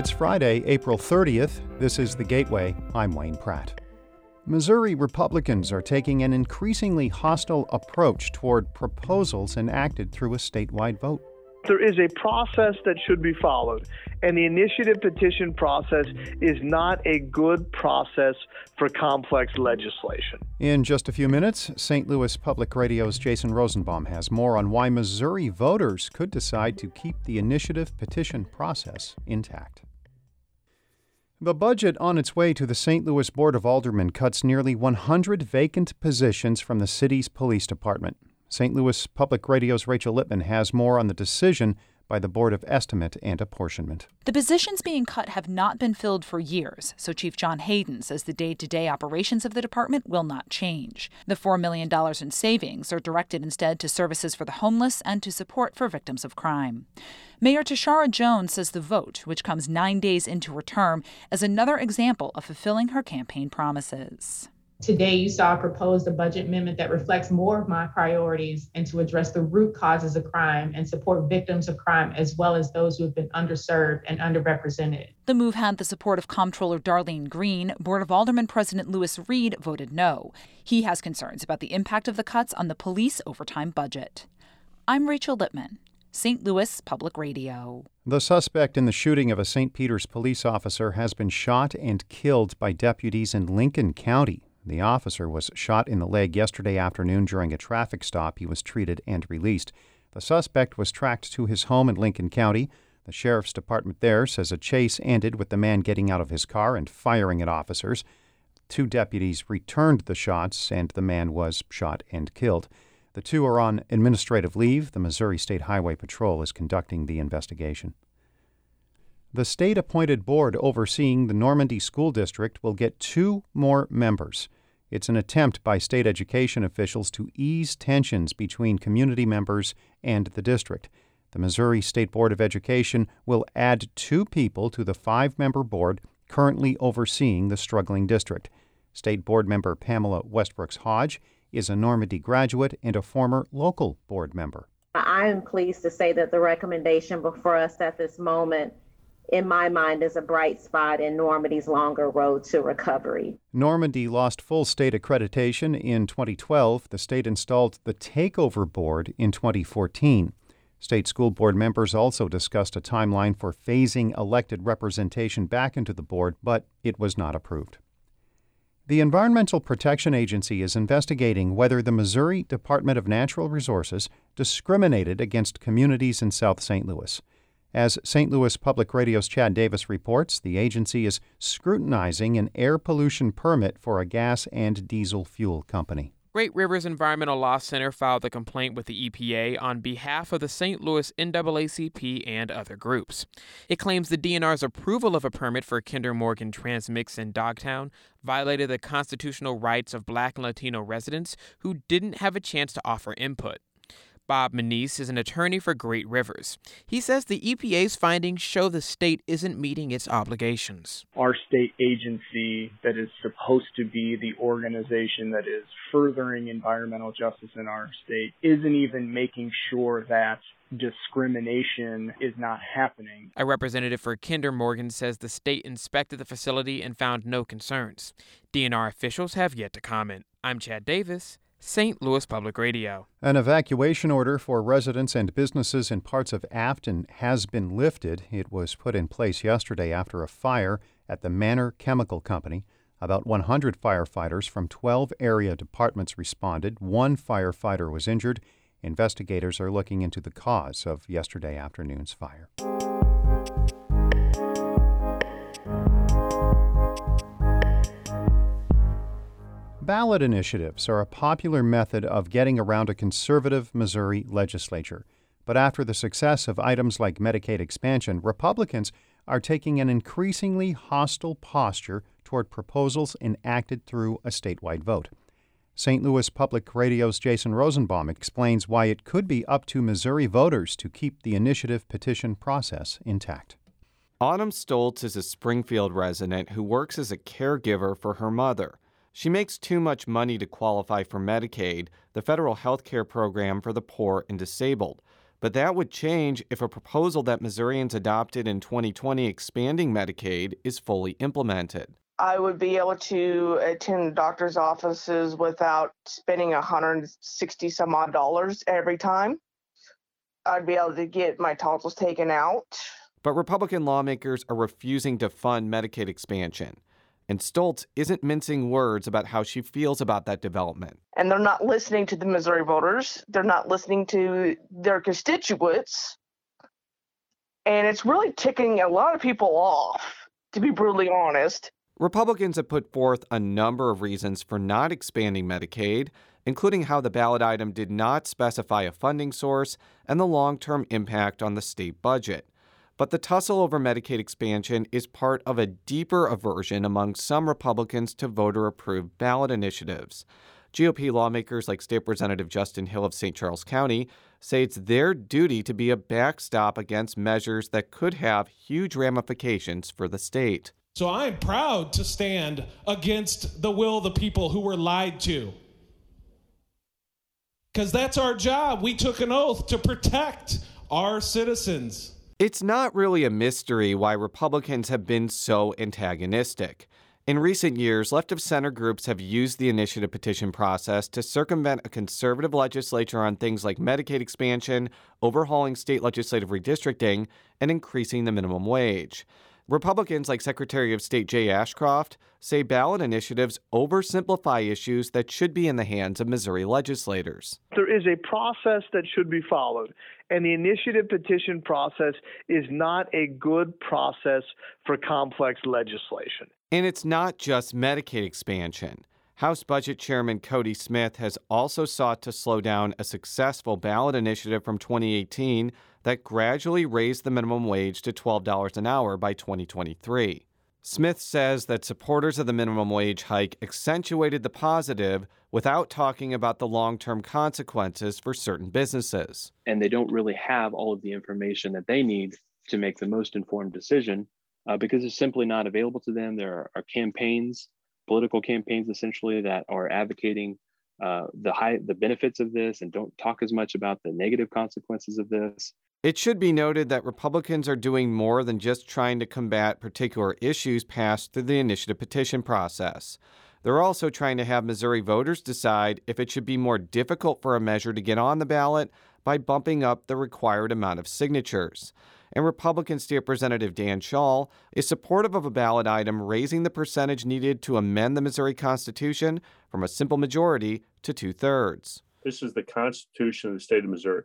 It's Friday, April 30th. This is The Gateway. I'm Wayne Pratt. Missouri Republicans are taking an increasingly hostile approach toward proposals enacted through a statewide vote. There is a process that should be followed, and the initiative petition process is not a good process for complex legislation. In just a few minutes, St. Louis Public Radio's Jason Rosenbaum has more on why Missouri voters could decide to keep the initiative petition process intact. The budget on its way to the St. Louis Board of Aldermen cuts nearly 100 vacant positions from the city's police department. St. Louis Public Radio's Rachel Lippman has more on the decision by the Board of Estimate and Apportionment. The positions being cut have not been filled for years, so Chief John Hayden says the day to day operations of the department will not change. The $4 million in savings are directed instead to services for the homeless and to support for victims of crime. Mayor Tishaura Jones says the vote, which comes nine days into her term, is another example of fulfilling her campaign promises. Today, you saw proposed a budget amendment that reflects more of my priorities and to address the root causes of crime and support victims of crime as well as those who have been underserved and underrepresented. The move had the support of Comptroller Darlene Green. Board of Aldermen President Lewis Reed voted no. He has concerns about the impact of the cuts on the police overtime budget. I'm Rachel Lippman. St. Louis Public Radio. The suspect in the shooting of a St. Peter's police officer has been shot and killed by deputies in Lincoln County. The officer was shot in the leg yesterday afternoon during a traffic stop. He was treated and released. The suspect was tracked to his home in Lincoln County. The sheriff's department there says a chase ended with the man getting out of his car and firing at officers. Two deputies returned the shots, and the man was shot and killed. The two are on administrative leave. The Missouri State Highway Patrol is conducting the investigation. The state appointed board overseeing the Normandy School District will get two more members. It's an attempt by state education officials to ease tensions between community members and the district. The Missouri State Board of Education will add two people to the five member board currently overseeing the struggling district. State Board member Pamela Westbrooks Hodge is a Normandy graduate and a former local board member. I am pleased to say that the recommendation before us at this moment in my mind, is a bright spot in Normandy's longer road to recovery. Normandy lost full state accreditation in 2012. The state installed the Takeover Board in 2014. State school board members also discussed a timeline for phasing elected representation back into the board, but it was not approved. The Environmental Protection Agency is investigating whether the Missouri Department of Natural Resources discriminated against communities in South St. Louis. As St. Louis Public Radio's Chad Davis reports, the agency is scrutinizing an air pollution permit for a gas and diesel fuel company. Great Rivers Environmental Law Center filed a complaint with the EPA on behalf of the St. Louis NAACP and other groups. It claims the DNR's approval of a permit for Kinder Morgan Transmix in Dogtown violated the constitutional rights of black and Latino residents who didn't have a chance to offer input. Bob Menees is an attorney for Great Rivers. He says the EPA's findings show the state isn't meeting its obligations. Our state agency, that is supposed to be the organization that is furthering environmental justice in our state, isn't even making sure that discrimination is not happening. A representative for Kinder Morgan says the state inspected the facility and found no concerns. DNR officials have yet to comment. I'm Chad Davis. St. Louis Public Radio. An evacuation order for residents and businesses in parts of Afton has been lifted. It was put in place yesterday after a fire at the Manor Chemical Company. About 100 firefighters from 12 area departments responded. One firefighter was injured. Investigators are looking into the cause of yesterday afternoon's fire. Ballot initiatives are a popular method of getting around a conservative Missouri legislature. But after the success of items like Medicaid expansion, Republicans are taking an increasingly hostile posture toward proposals enacted through a statewide vote. St. Louis Public Radio's Jason Rosenbaum explains why it could be up to Missouri voters to keep the initiative petition process intact. Autumn Stoltz is a Springfield resident who works as a caregiver for her mother. She makes too much money to qualify for Medicaid, the federal health care program for the poor and disabled. But that would change if a proposal that Missourians adopted in 2020 expanding Medicaid is fully implemented. I would be able to attend doctor's offices without spending 160 some odd dollars every time. I'd be able to get my tonsils taken out. But Republican lawmakers are refusing to fund Medicaid expansion. And Stoltz isn't mincing words about how she feels about that development. And they're not listening to the Missouri voters, they're not listening to their constituents. And it's really ticking a lot of people off, to be brutally honest. Republicans have put forth a number of reasons for not expanding Medicaid, including how the ballot item did not specify a funding source and the long term impact on the state budget. But the tussle over Medicaid expansion is part of a deeper aversion among some Republicans to voter approved ballot initiatives. GOP lawmakers like State Representative Justin Hill of St. Charles County say it's their duty to be a backstop against measures that could have huge ramifications for the state. So I'm proud to stand against the will of the people who were lied to. Because that's our job. We took an oath to protect our citizens. It's not really a mystery why Republicans have been so antagonistic. In recent years, left of center groups have used the initiative petition process to circumvent a conservative legislature on things like Medicaid expansion, overhauling state legislative redistricting, and increasing the minimum wage. Republicans like Secretary of State Jay Ashcroft say ballot initiatives oversimplify issues that should be in the hands of Missouri legislators. There is a process that should be followed, and the initiative petition process is not a good process for complex legislation. And it's not just Medicaid expansion. House Budget Chairman Cody Smith has also sought to slow down a successful ballot initiative from 2018 that gradually raised the minimum wage to $12 an hour by 2023. Smith says that supporters of the minimum wage hike accentuated the positive without talking about the long term consequences for certain businesses. And they don't really have all of the information that they need to make the most informed decision uh, because it's simply not available to them. There are, are campaigns political campaigns essentially that are advocating uh, the high the benefits of this and don't talk as much about the negative consequences of this. It should be noted that Republicans are doing more than just trying to combat particular issues passed through the initiative petition process. They're also trying to have Missouri voters decide if it should be more difficult for a measure to get on the ballot by bumping up the required amount of signatures and Republican State Representative Dan Shaul is supportive of a ballot item raising the percentage needed to amend the Missouri Constitution from a simple majority to two thirds. This is the Constitution of the state of Missouri,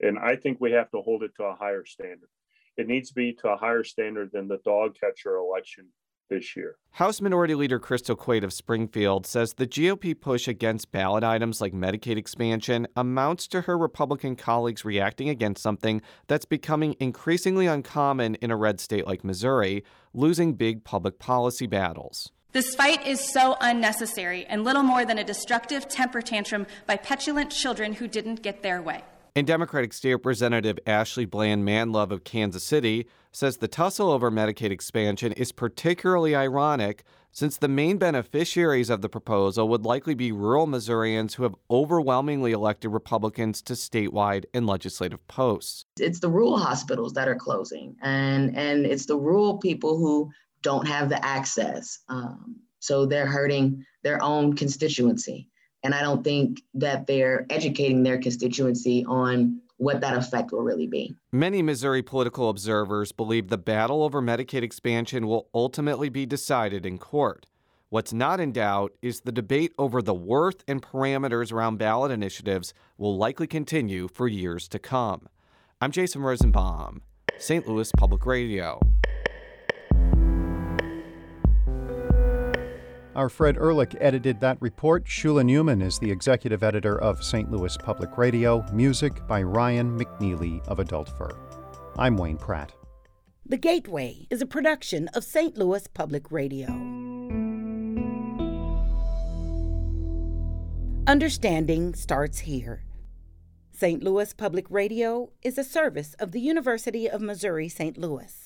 and I think we have to hold it to a higher standard. It needs to be to a higher standard than the dog catcher election this year. House Minority Leader Crystal Quade of Springfield says the GOP push against ballot items like Medicaid expansion amounts to her Republican colleagues reacting against something that's becoming increasingly uncommon in a red state like Missouri, losing big public policy battles. This fight is so unnecessary and little more than a destructive temper tantrum by petulant children who didn't get their way. And Democratic State Representative Ashley Bland Manlove of Kansas City says the tussle over Medicaid expansion is particularly ironic since the main beneficiaries of the proposal would likely be rural Missourians who have overwhelmingly elected Republicans to statewide and legislative posts. It's the rural hospitals that are closing, and, and it's the rural people who don't have the access. Um, so they're hurting their own constituency. And I don't think that they're educating their constituency on what that effect will really be. Many Missouri political observers believe the battle over Medicaid expansion will ultimately be decided in court. What's not in doubt is the debate over the worth and parameters around ballot initiatives will likely continue for years to come. I'm Jason Rosenbaum, St. Louis Public Radio. Our Fred Ehrlich edited that report. Shula Neuman is the executive editor of St. Louis Public Radio. Music by Ryan McNeely of Adult Fur. I'm Wayne Pratt. The Gateway is a production of St. Louis Public Radio. Understanding starts here. St. Louis Public Radio is a service of the University of Missouri St. Louis.